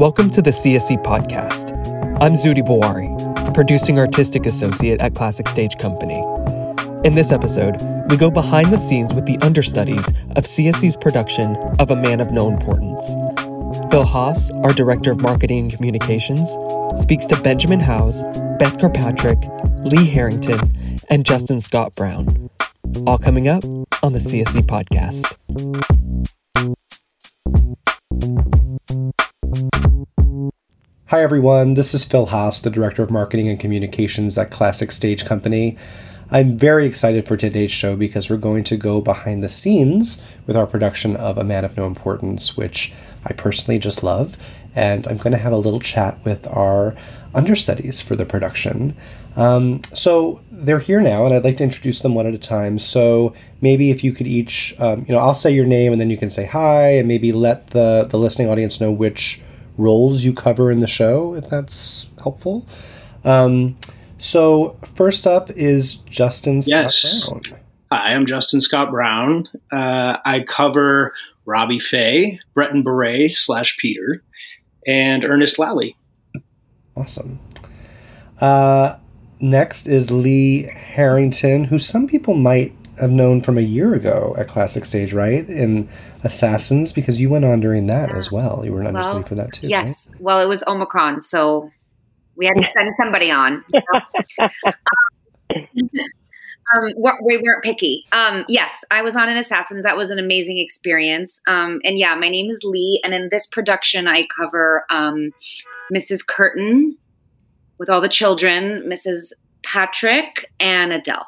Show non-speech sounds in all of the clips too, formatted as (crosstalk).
Welcome to the CSC podcast. I'm Zudi Bawari, producing artistic associate at Classic Stage Company. In this episode, we go behind the scenes with the understudies of CSC's production of A Man of No Importance. Phil Haas, our Director of Marketing and Communications, speaks to Benjamin Howes, Beth Kirkpatrick, Lee Harrington, and Justin Scott Brown. All coming up on the CSC podcast. Hi, everyone. This is Phil Haas, the Director of Marketing and Communications at Classic Stage Company. I'm very excited for today's show because we're going to go behind the scenes with our production of A Man of No Importance, which I personally just love. And I'm going to have a little chat with our understudies for the production. Um, so they're here now, and I'd like to introduce them one at a time. So maybe if you could each, um, you know, I'll say your name and then you can say hi, and maybe let the, the listening audience know which roles you cover in the show, if that's helpful. Um, so first up is Justin Scott yes. Brown. Hi, I'm Justin Scott Brown. Uh, I cover Robbie Fay, Breton Beret slash Peter, and Ernest Lally. Awesome. Uh, next is Lee Harrington, who some people might have known from a year ago at Classic Stage, right? In Assassins, because you went on during that as well. You were an understudy Well, for that too. Yes. Well, it was Omicron, so we had to (laughs) send somebody on. (laughs) (laughs) um, we're- we weren't picky. Um, yes, I was on an Assassins. That was an amazing experience. Um, and yeah, my name is Lee, and in this production, I cover um, Mrs. Curtin with all the children, Mrs. Patrick, and Adele.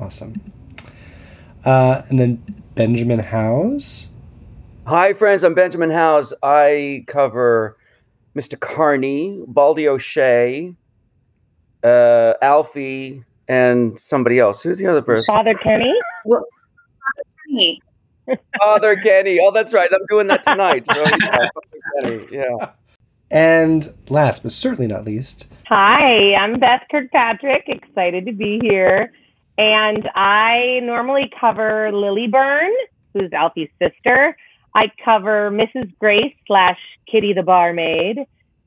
Awesome. Uh, and then Benjamin Howes. Hi, friends. I'm Benjamin Howes. I cover Mr. Carney, Baldy O'Shea, uh, Alfie, and somebody else. Who's the other person? Father Kenny? Hey, (laughs) Father Kenny. Oh, that's right. I'm doing that tonight. (laughs) So, yeah, Yeah. And last but certainly not least, Hi, I'm Beth Kirkpatrick. Excited to be here. And I normally cover Lily Byrne, who's Alfie's sister. I cover Mrs. Grace slash Kitty the barmaid.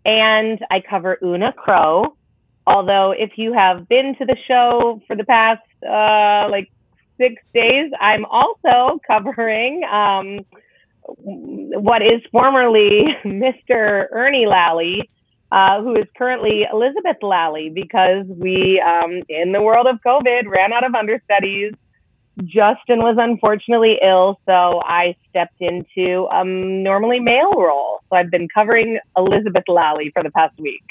And I cover Una Crow. Although, if you have been to the show for the past uh, like six days, I'm also (laughs) covering um, what is formerly (laughs) Mr. Ernie Lally, uh, who is currently Elizabeth Lally, because we, um, in the world of COVID, ran out of understudies. Justin was unfortunately ill, so I stepped into a normally male role. So I've been covering Elizabeth Lally for the past week.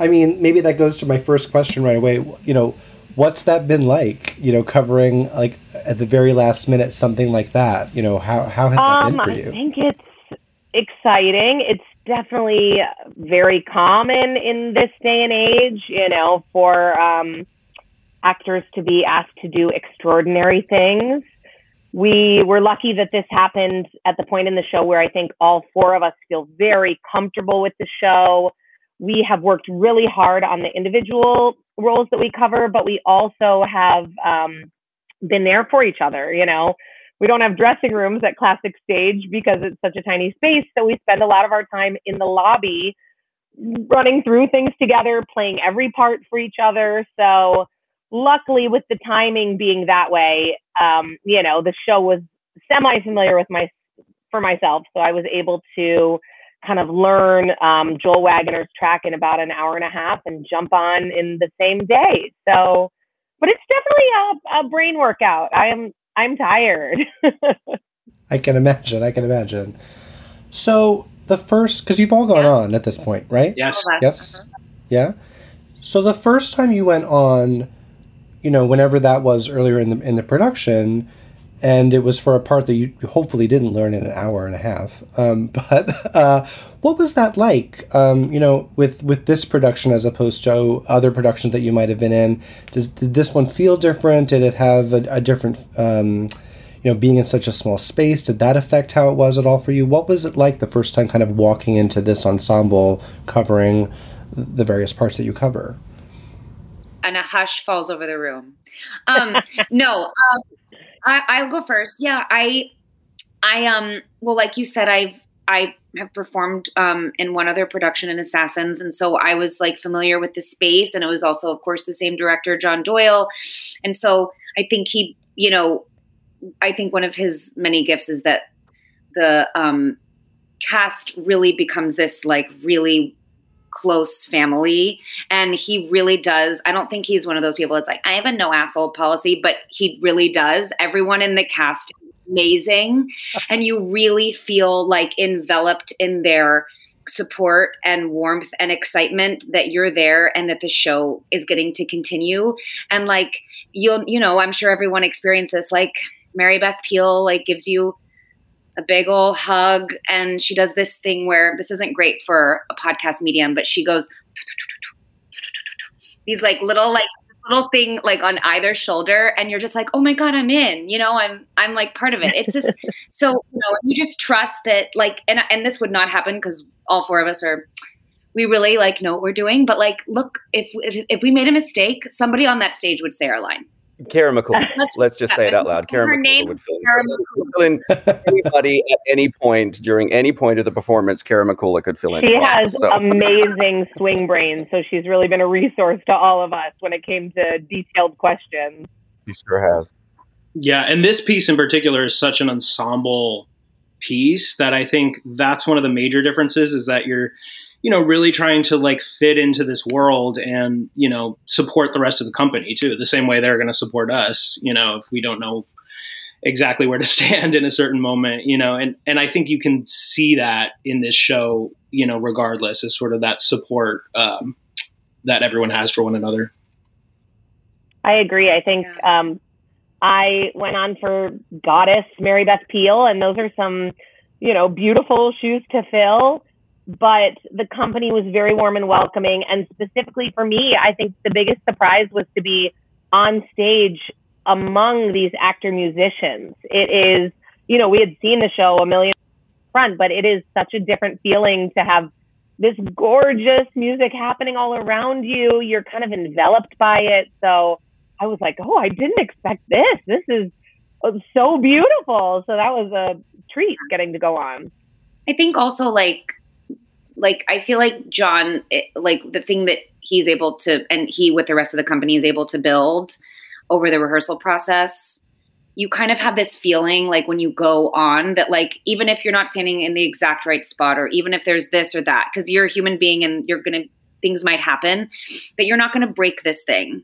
I mean, maybe that goes to my first question right away. You know, what's that been like? You know, covering like at the very last minute something like that. You know, how how has that Um, been for you? I think it's exciting. It's definitely very common in this day and age, you know, for um, actors to be asked to do extraordinary things. We were lucky that this happened at the point in the show where I think all four of us feel very comfortable with the show. We have worked really hard on the individual roles that we cover, but we also have um, been there for each other, you know we don't have dressing rooms at classic stage because it's such a tiny space so we spend a lot of our time in the lobby running through things together playing every part for each other. So luckily with the timing being that way um, you know the show was semi familiar with my for myself so i was able to kind of learn um, joel waggoner's track in about an hour and a half and jump on in the same day. So but it's definitely a, a brain workout. I am i'm tired (laughs) I can imagine. I can imagine. So the first, because you've all gone on at this point, right? Yes. Hold on. Yes. Uh-huh. Yeah. So the first time you went on, you know, whenever that was earlier in the in the production, and it was for a part that you hopefully didn't learn in an hour and a half. Um, (laughs) but uh, what was that like? Um, you know, with with this production as opposed to other productions that you might have been in. Does did this one feel different? Did it have a, a different? Um, you know, being in such a small space, did that affect how it was at all for you? What was it like the first time kind of walking into this ensemble covering the various parts that you cover? And a hush falls over the room. Um, (laughs) no, um, I, I'll go first. Yeah, I, I um, well, like you said, I've I have performed um, in one other production in Assassins, and so I was like familiar with the space, and it was also, of course, the same director, John Doyle, and so I think he, you know, I think one of his many gifts is that the um, cast really becomes this like really close family. And he really does i don't think he's one of those people that's like i have a no asshole policy but he really does. Everyone in the cast amazing. And you really feel like enveloped in their support and warmth and excitement that you're there and that the show is getting to continue. And like you'll you know i'm sure everyone experiences like mary beth peil like gives you a big old hug and she does this thing where this isn't great for a podcast medium but she goes these like little like little thing like on either shoulder and you're just like oh my god i'm in you know i'm i'm like part of it. It's just (laughs) so you know you just trust that like and and this would not happen because all four of us are we really like know what we're doing but like look if, if if we made a mistake somebody on that stage would say our line Kara Mikula. (laughs) Let's, Let's just say it out loud. (laughs) Kara Mikula would fill, fill in anybody at any point during any point of the performance. Kara Mikula could fill in. She has so. amazing swing brain, so she's really been a resource to all of us when it came to detailed questions. She sure has. Yeah, and this piece in particular is such an ensemble piece that I think that's one of the major differences is that you're you know really trying to like fit into this world and you know support the rest of the company too the same way they're going to support us you know if we don't know exactly where to (laughs) stand in a certain moment you know and and i think you can see that in this show you know regardless is sort of that support um, that everyone has for one another. I agree. I think um, i went on for goddess mary beth peil and those are some you know beautiful shoes to fill but the company was very warm and welcoming. And specifically for me, I think the biggest surprise was to be on stage among these actor musicians. It is, you know, we had seen the show a million front, but it is such a different feeling to have this gorgeous music happening all around you. You're kind of enveloped by it. So I was like, oh, I didn't expect this. This is so beautiful. So that was a treat getting to go on. I think also like like I feel like John, it, like the thing that he's able to, and he with the rest of the company is able to build over the rehearsal process. You kind of have this feeling like when you go on that, like, even if you're not standing in the exact right spot, or even if there's this or that, because you're a human being and you're going to, things might happen, that you're not going to break this thing.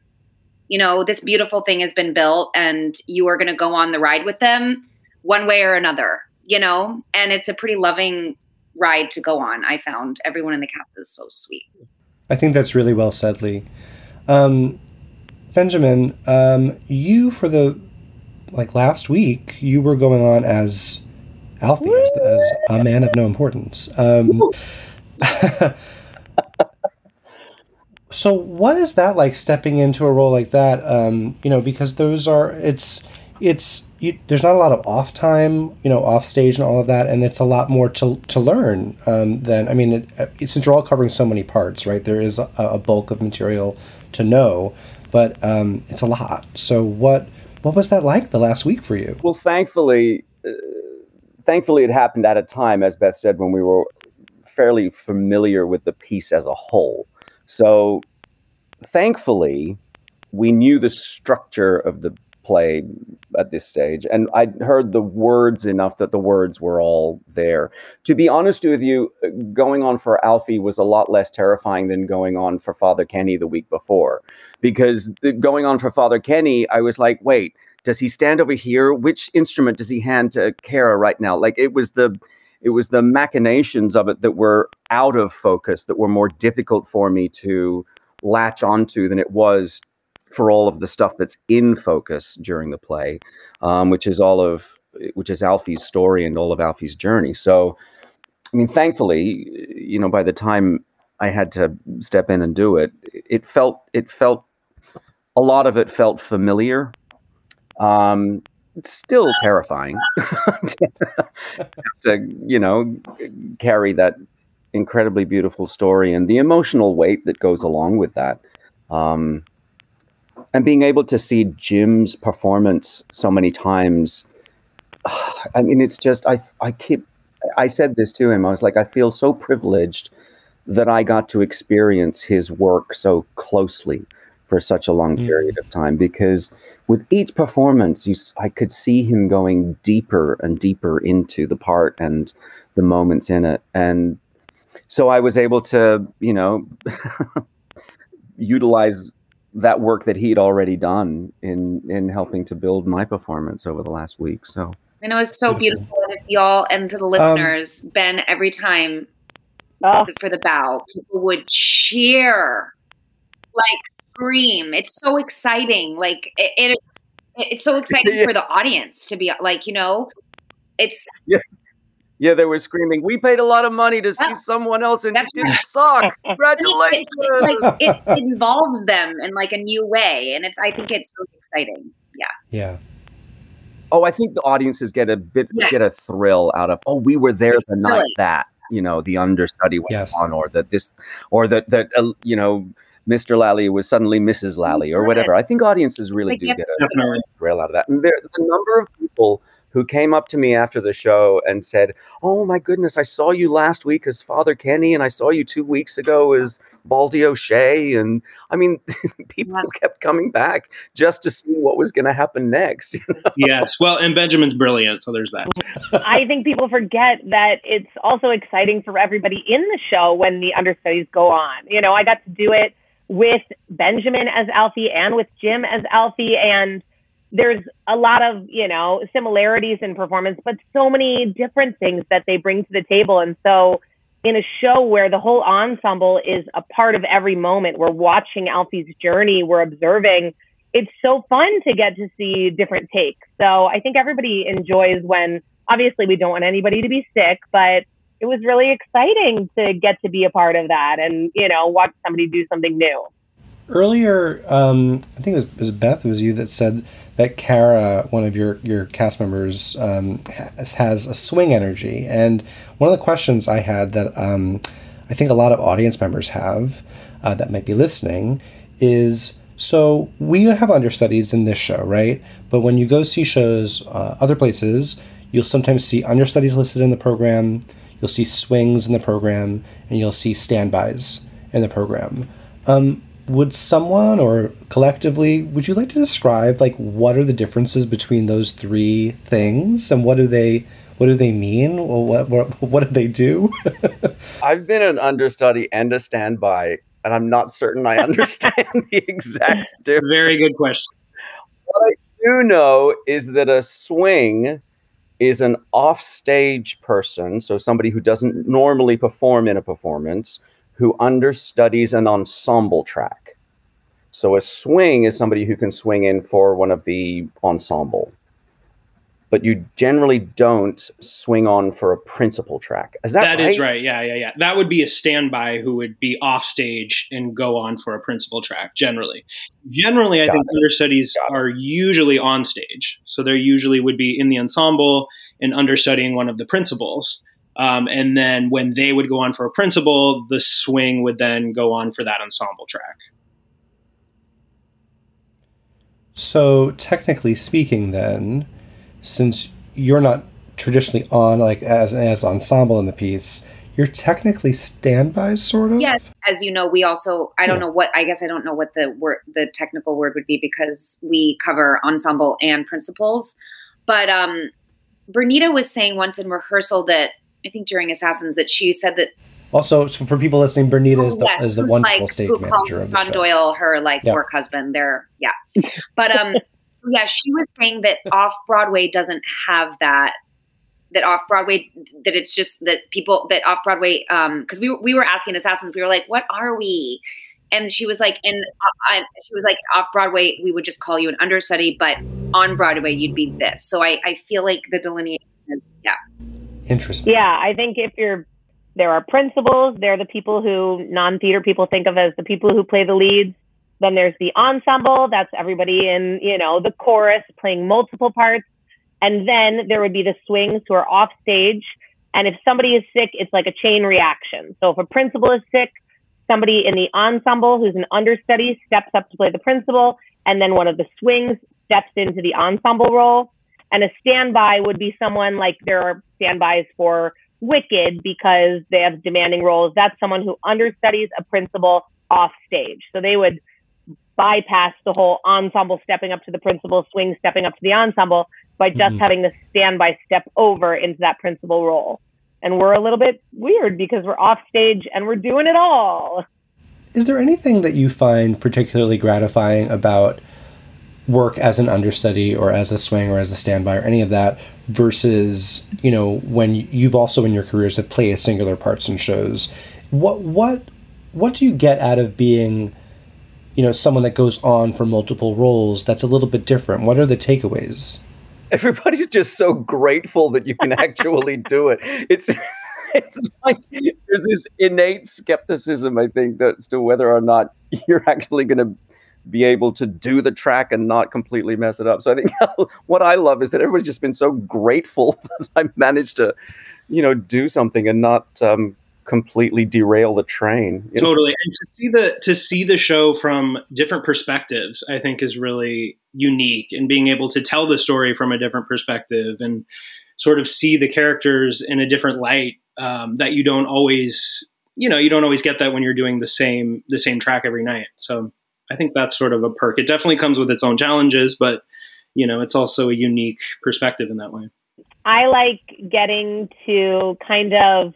You know, this beautiful thing has been built and you are going to go on the ride with them one way or another, you know? And it's a pretty loving ride to go on. I found everyone in the cast is so sweet. I think that's really well said, Lee. Um, Benjamin, um, you for the like last week, you were going on as Alfie, as, as a man of no importance. Um, (laughs) so, what is that like stepping into a role like that? Um, you know, because those are it's it's you, there's not a lot of off time, you know, off stage and all of that, and it's a lot more to, to learn um, than I mean, it, it, since you're all covering so many parts, right? There is a, a bulk of material to know, but um, it's a lot. So what what was that like the last week for you? Well, thankfully, uh, thankfully it happened at a time, as Beth said, when we were fairly familiar with the piece as a whole. So thankfully, we knew the structure of the play at this stage. And I heard the words enough that the words were all there. To be honest with you, going on for Alfie was a lot less terrifying than going on for Father Kenny the week before. Because going on for Father Kenny, I was like, wait, does he stand over here? Which instrument does he hand to Kara right now? Like it was the it was the machinations of it that were out of focus that were more difficult for me to latch onto than it was for all of the stuff that's in focus during the play, um, which is all of which is Alfie's story and all of Alfie's journey. So, I mean, thankfully, you know, by the time I had to step in and do it, it felt it felt a lot of it felt familiar. Um, still terrifying (laughs) to you know carry that incredibly beautiful story and the emotional weight that goes along with that. Um, and being able to see Jim's performance so many times, (sighs) I mean, it's just I I keep I said this to him. I was like, I feel so privileged that I got to experience his work so closely for such a long Mm. period of time because with each performance you I could see him going deeper and deeper into the part and the moments in it and so I was able to you know (laughs) utilize that work that he'd already done in in helping to build my performance over the last week so And it was so Beautiful. beautiful. And if y'all and to the um, listeners, Ben, every time Oh, for the bow, people would cheer, like scream. It's so exciting. Like it, it it's so exciting (laughs) Yeah. for the audience to be like, you know, it's Yeah, they were screaming, "We paid a lot of money to see Yeah. someone else, and (laughs) it That's didn't suck! Congratulations!" it, like (laughs) it involves them in like a new way, and it's I think it's really exciting. Yeah, Yeah. oh, I think the audiences get a bit Yes. get a thrill out of, "Oh, we were there the night Really. that you know the understudy went Yes. on, or that this, or that that uh, you know." Mr. Lally was suddenly Mrs. Lally, or whatever. I think audiences really Like, do get have a thrill out of that. And there, the number of people who came up to me after the show and said, "Oh my goodness, I saw you last week as Father Kenny, and I saw you two weeks ago as Baldy O'Shea." And I mean, (laughs) people Yeah. kept coming back just to see what was going to happen next. (laughs) yes. Well, and Benjamin's brilliant, so there's that. (laughs) I think people forget that it's also exciting for everybody in the show when the understudies go on. You know, I got to do it with Benjamin as Alfie and with Jim as Alfie, and there's a lot of you know similarities in performance, but so many different things that they bring to the table. And so, in a show where the whole ensemble is a part of every moment, we're watching Alfie's journey, we're observing. It's so fun to get to see different takes. So I think everybody enjoys when obviously we don't want anybody to be sick, but it was really exciting to get to be a part of that and you know watch somebody do something new. Earlier, um, I think it was, it was Beth. It was you that said that Kara, one of your your cast members, um, has, has a swing energy. And one of the questions I had that um, I think a lot of audience members have uh, that might be listening is so we have understudies in this show, right? But when you go see shows uh, other places, you'll sometimes see understudies listed in the program. You'll see swings in the program, and you'll see standbys in the program. Um, would someone or collectively would you like to describe like what are the differences between those three things and what do they what do they mean or what what, what do they do (laughs) I've been an understudy and a standby, and I'm not certain I understand the exact (laughs) difference. Very good question. What I do know is that a swing is an offstage person, so somebody who doesn't normally perform in a performance, who understudies an ensemble track. So a swing is somebody who can swing in for one of the ensemble. But you generally don't swing on for a principal track. Is that, that is right. Yeah, yeah, yeah. That would be a standby who would be off stage and go on for a principal track. Generally, generally, I Got think understudies Got it. are usually on stage, so they usually would be in the ensemble and understudying one of the principals. Um, and then when they would go on for a principal, the swing would then go on for that ensemble track. so technically speaking then since you're not traditionally on like as as ensemble in the piece you're technically standbys sort of yes. As you know, we also I don't Yeah. know what I guess I don't know what the word the technical word would be because we cover ensemble and principals. But um, Bernita was saying once in rehearsal that I think during Assassins that she said that also so for people listening bernita is the, yes, is the wonderful like, stage manager of the John show Doyle her like Yeah. work husband. They're yeah, but um, (laughs) yeah, she was saying that (laughs) off Broadway doesn't have that. That off Broadway, that it's just that people that off Broadway, um, because we were- we were asking Assassins, we were like, what are we? And she was like, and uh, she was like, off Broadway, we would just call you an understudy, but on Broadway, you'd be this. So I I feel like the delineation is yeah. Interesting Yeah, I think if you're there are principals, they're the people who non-theater people think of as the people who play the leads. Then there's the ensemble, that's everybody in, you know, the chorus playing multiple parts. And then there would be the swings who are off stage. And if somebody is sick, it's like a chain reaction. So if a principal is sick, somebody in the ensemble who's an understudy steps up to play the principal, and then one of the swings steps into the ensemble role. And a standby would be someone like there are standbys for Wicked because they have demanding roles. That's someone who understudies a principal off stage. So they would bypass the whole ensemble stepping up to the principal, swing stepping up to the ensemble by just mm-hmm. having the standby step over into that principal role. And we're a little bit weird because we're off stage and we're doing it all. Is there anything that you find particularly gratifying about work as an understudy or as a swing or as a standby or any of that versus you know when you've also in your careers have played singular parts in shows. What what what do you get out of being you know someone that goes on for multiple roles that's a little bit different? What are the takeaways? Everybody's just so grateful that you can actually do it. It's it's like there's this innate skepticism i think as to whether or not you're actually going to be able to do the track and not completely mess it up so i think (laughs) what i love is that everybody's just been so grateful (laughs) that i managed to you know do something and not um, completely derail the train. Totally, know? and to see the to see the show from different perspectives, I think is really unique. And being able to tell the story from a different perspective and sort of see the characters in a different light um, that you don't always, you know, you don't always get that when you're doing the same the same track every night. So I think that's sort of a perk. It definitely comes with its own challenges, but you know, it's also a unique perspective in that way. I like getting to kind of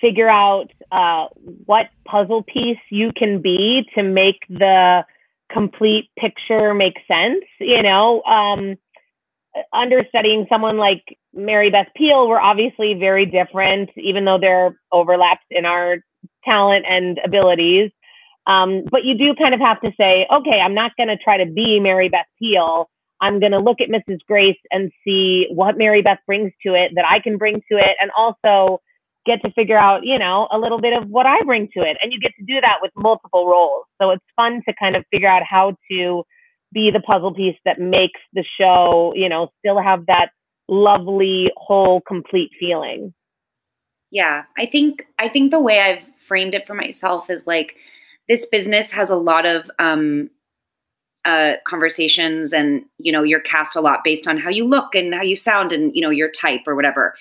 figure out uh, what puzzle piece you can be to make the complete picture make sense. You know, um, understudying someone like Mary Beth Peil, we're obviously very different, even though there are overlaps in our talent and abilities. Um, but you do kind of have to say, okay, I'm not going to try to be Mary Beth Peil. I'm going to look at Mrs. Grace and see what Mary Beth brings to it that I can bring to it. And also, get to figure out, you know, a little bit of what I bring to it. And you get to do that with multiple roles. So it's fun to kind of figure out how to be the puzzle piece that makes the show, you know, still have that lovely whole complete feeling. Yeah, I think I think the way I've framed it for myself is like this business has a lot of um uh, conversations and you know you're cast a lot based on how you look and how you sound and you know your type or whatever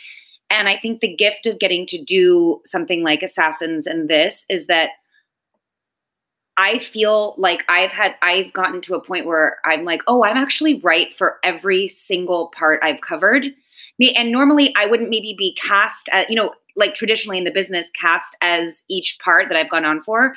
and I think the gift of getting to do something like Assassins and this is that I feel like I've had, I've gotten to a point where I'm like, oh, I'm actually right for every single part I've covered. And normally I wouldn't maybe be cast at, you know, like traditionally in the business, cast as each part that I've gone on for.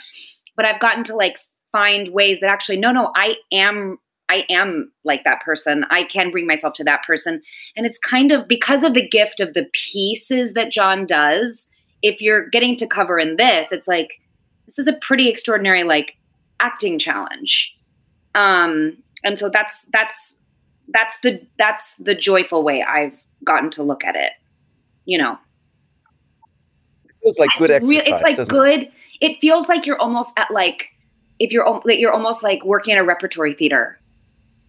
But I've gotten to like find ways that actually, no, no, I am I am like that person. I can bring myself to that person. And it's kind of because of the gift of the pieces that John does. If you're getting to cover in this, it's like this is a pretty extraordinary like acting challenge. Um and so that's that's that's the that's the joyful way I've gotten to look at it. You know. It feels like good exercise. Re- it's like good. It? It feels like you're almost at like if you're like you're almost like working in a repertory theater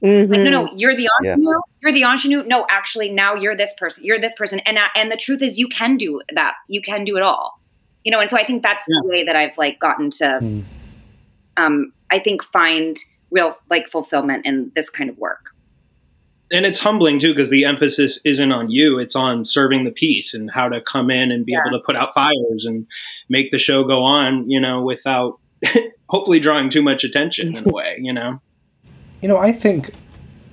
Mm-hmm. Like, no, no, mm-hmm. you're the ingenue. Yeah. You're the ingenue. No, actually, now you're this person. You're this person. And uh, and the truth is, you can do that. You can do it all. You know. And so I think that's yeah. the way that I've like gotten to, mm. um, I think find real like fulfillment in this kind of work. And it's humbling too because the emphasis isn't on you; it's on serving the piece and how to come in and be yeah. able to put out fires and make the show go on. You know, without (laughs) hopefully drawing too much attention in a way. You know. You know, I think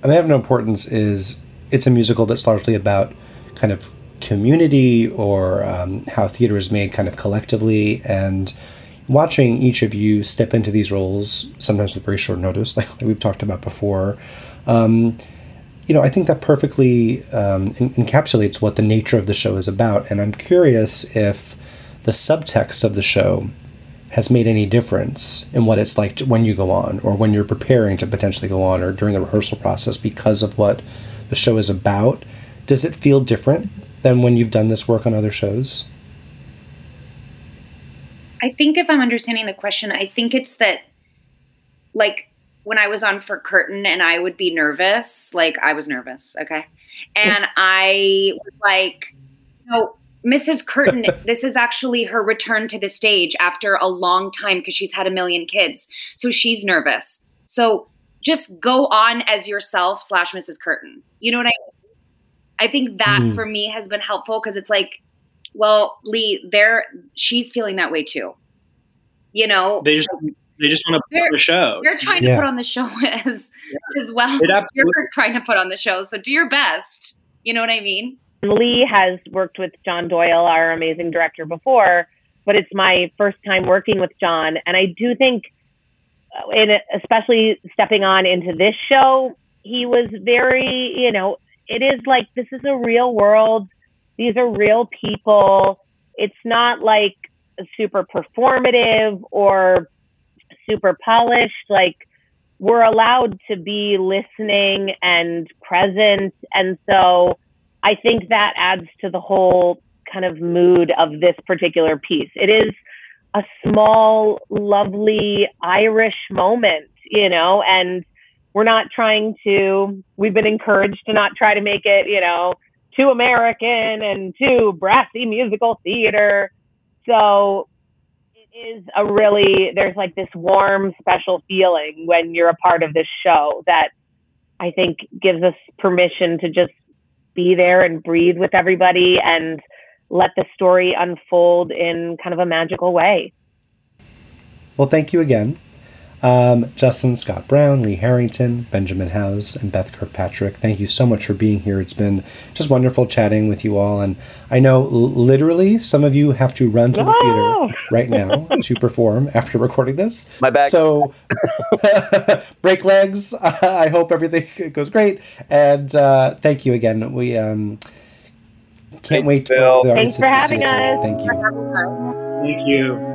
I mean, have no importance is it's a musical that's largely about kind of community or um, how theater is made kind of collectively and watching each of you step into these roles sometimes with very short notice (laughs) like we've talked about before um, you know i think that perfectly um, encapsulates what the nature of the show is about and i'm curious if the subtext of the show has made any difference in what it's like to, when you go on or when you're preparing to potentially go on or during the rehearsal process because of what the show is about. Does it feel different than when you've done this work on other shows? I think if i'm understanding the question i think it's that like when i was on for Curtin and i would be nervous like i was nervous okay and (laughs) i was like no, Mrs. Curtin, (laughs) this is actually her return to the stage after a long time because she's had a million kids. So she's nervous. So just go on as yourself slash Mrs. Curtin. You know what I mean? I think that mm. for me has been helpful because it's like Well, Lee, there she's feeling that way too. You know, They just they just want to put on the show. you're trying to Yeah. put on the show (laughs) as as well. It absolutely- You're trying to put on the show, so do your best. You know what I mean? Lee has worked with John Doyle, our amazing director, before, but it's my first time working with John, and I do think, uh, in especially stepping on into this show, he was very, you know, it is like this is a real world. These are real people. It's not like super performative or super polished. Like we're allowed to be listening and present, and so. I think that adds to the whole kind of mood of this particular piece. It is a small, lovely Irish moment, you know, and we're not trying to, we've been encouraged to not try to make it, you know, too American and too brassy musical theater. So is a really, there's like this warm, special feeling when you're a part of this show that I think gives us permission to just be there and breathe with everybody and let the story unfold in kind of a magical way. Well, thank you again. Um, Justin Scott Brown, Lee Harrington, Benjamin Howes, and Beth Kirkpatrick, thank you so much for being here. It's been just wonderful chatting with you all. And I know l- literally some of you have to run to the Oh! theater right now to perform after recording this. My bag. So (laughs) break legs. (laughs) I hope everything goes great. And uh, thank you again. We um, can't Thank wait you, Bill. the Thanks for to see having us. Thank you. Thank you.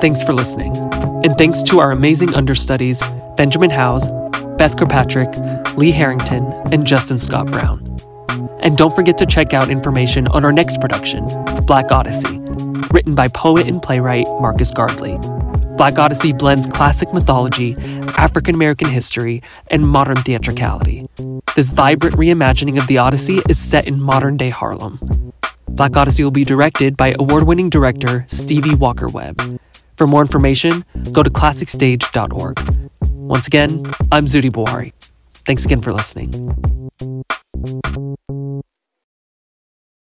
Thanks for listening. And thanks to our amazing understudies, Benjamin Howes, Beth Kirkpatrick, Lee Harrington, and Justin Scott Brown. And don't forget to check out information on our next production, Black Odyssey, written by poet and playwright Marcus Gardley. Black Odyssey blends classic mythology, African American history, and modern theatricality. This vibrant reimagining of the Odyssey is set in modern day Harlem. Black Odyssey will be directed by award winning director Stevie Walker Webb. For more information, go to classicstage.org. Once again, I'm Zudi Bawari. Thanks again for listening.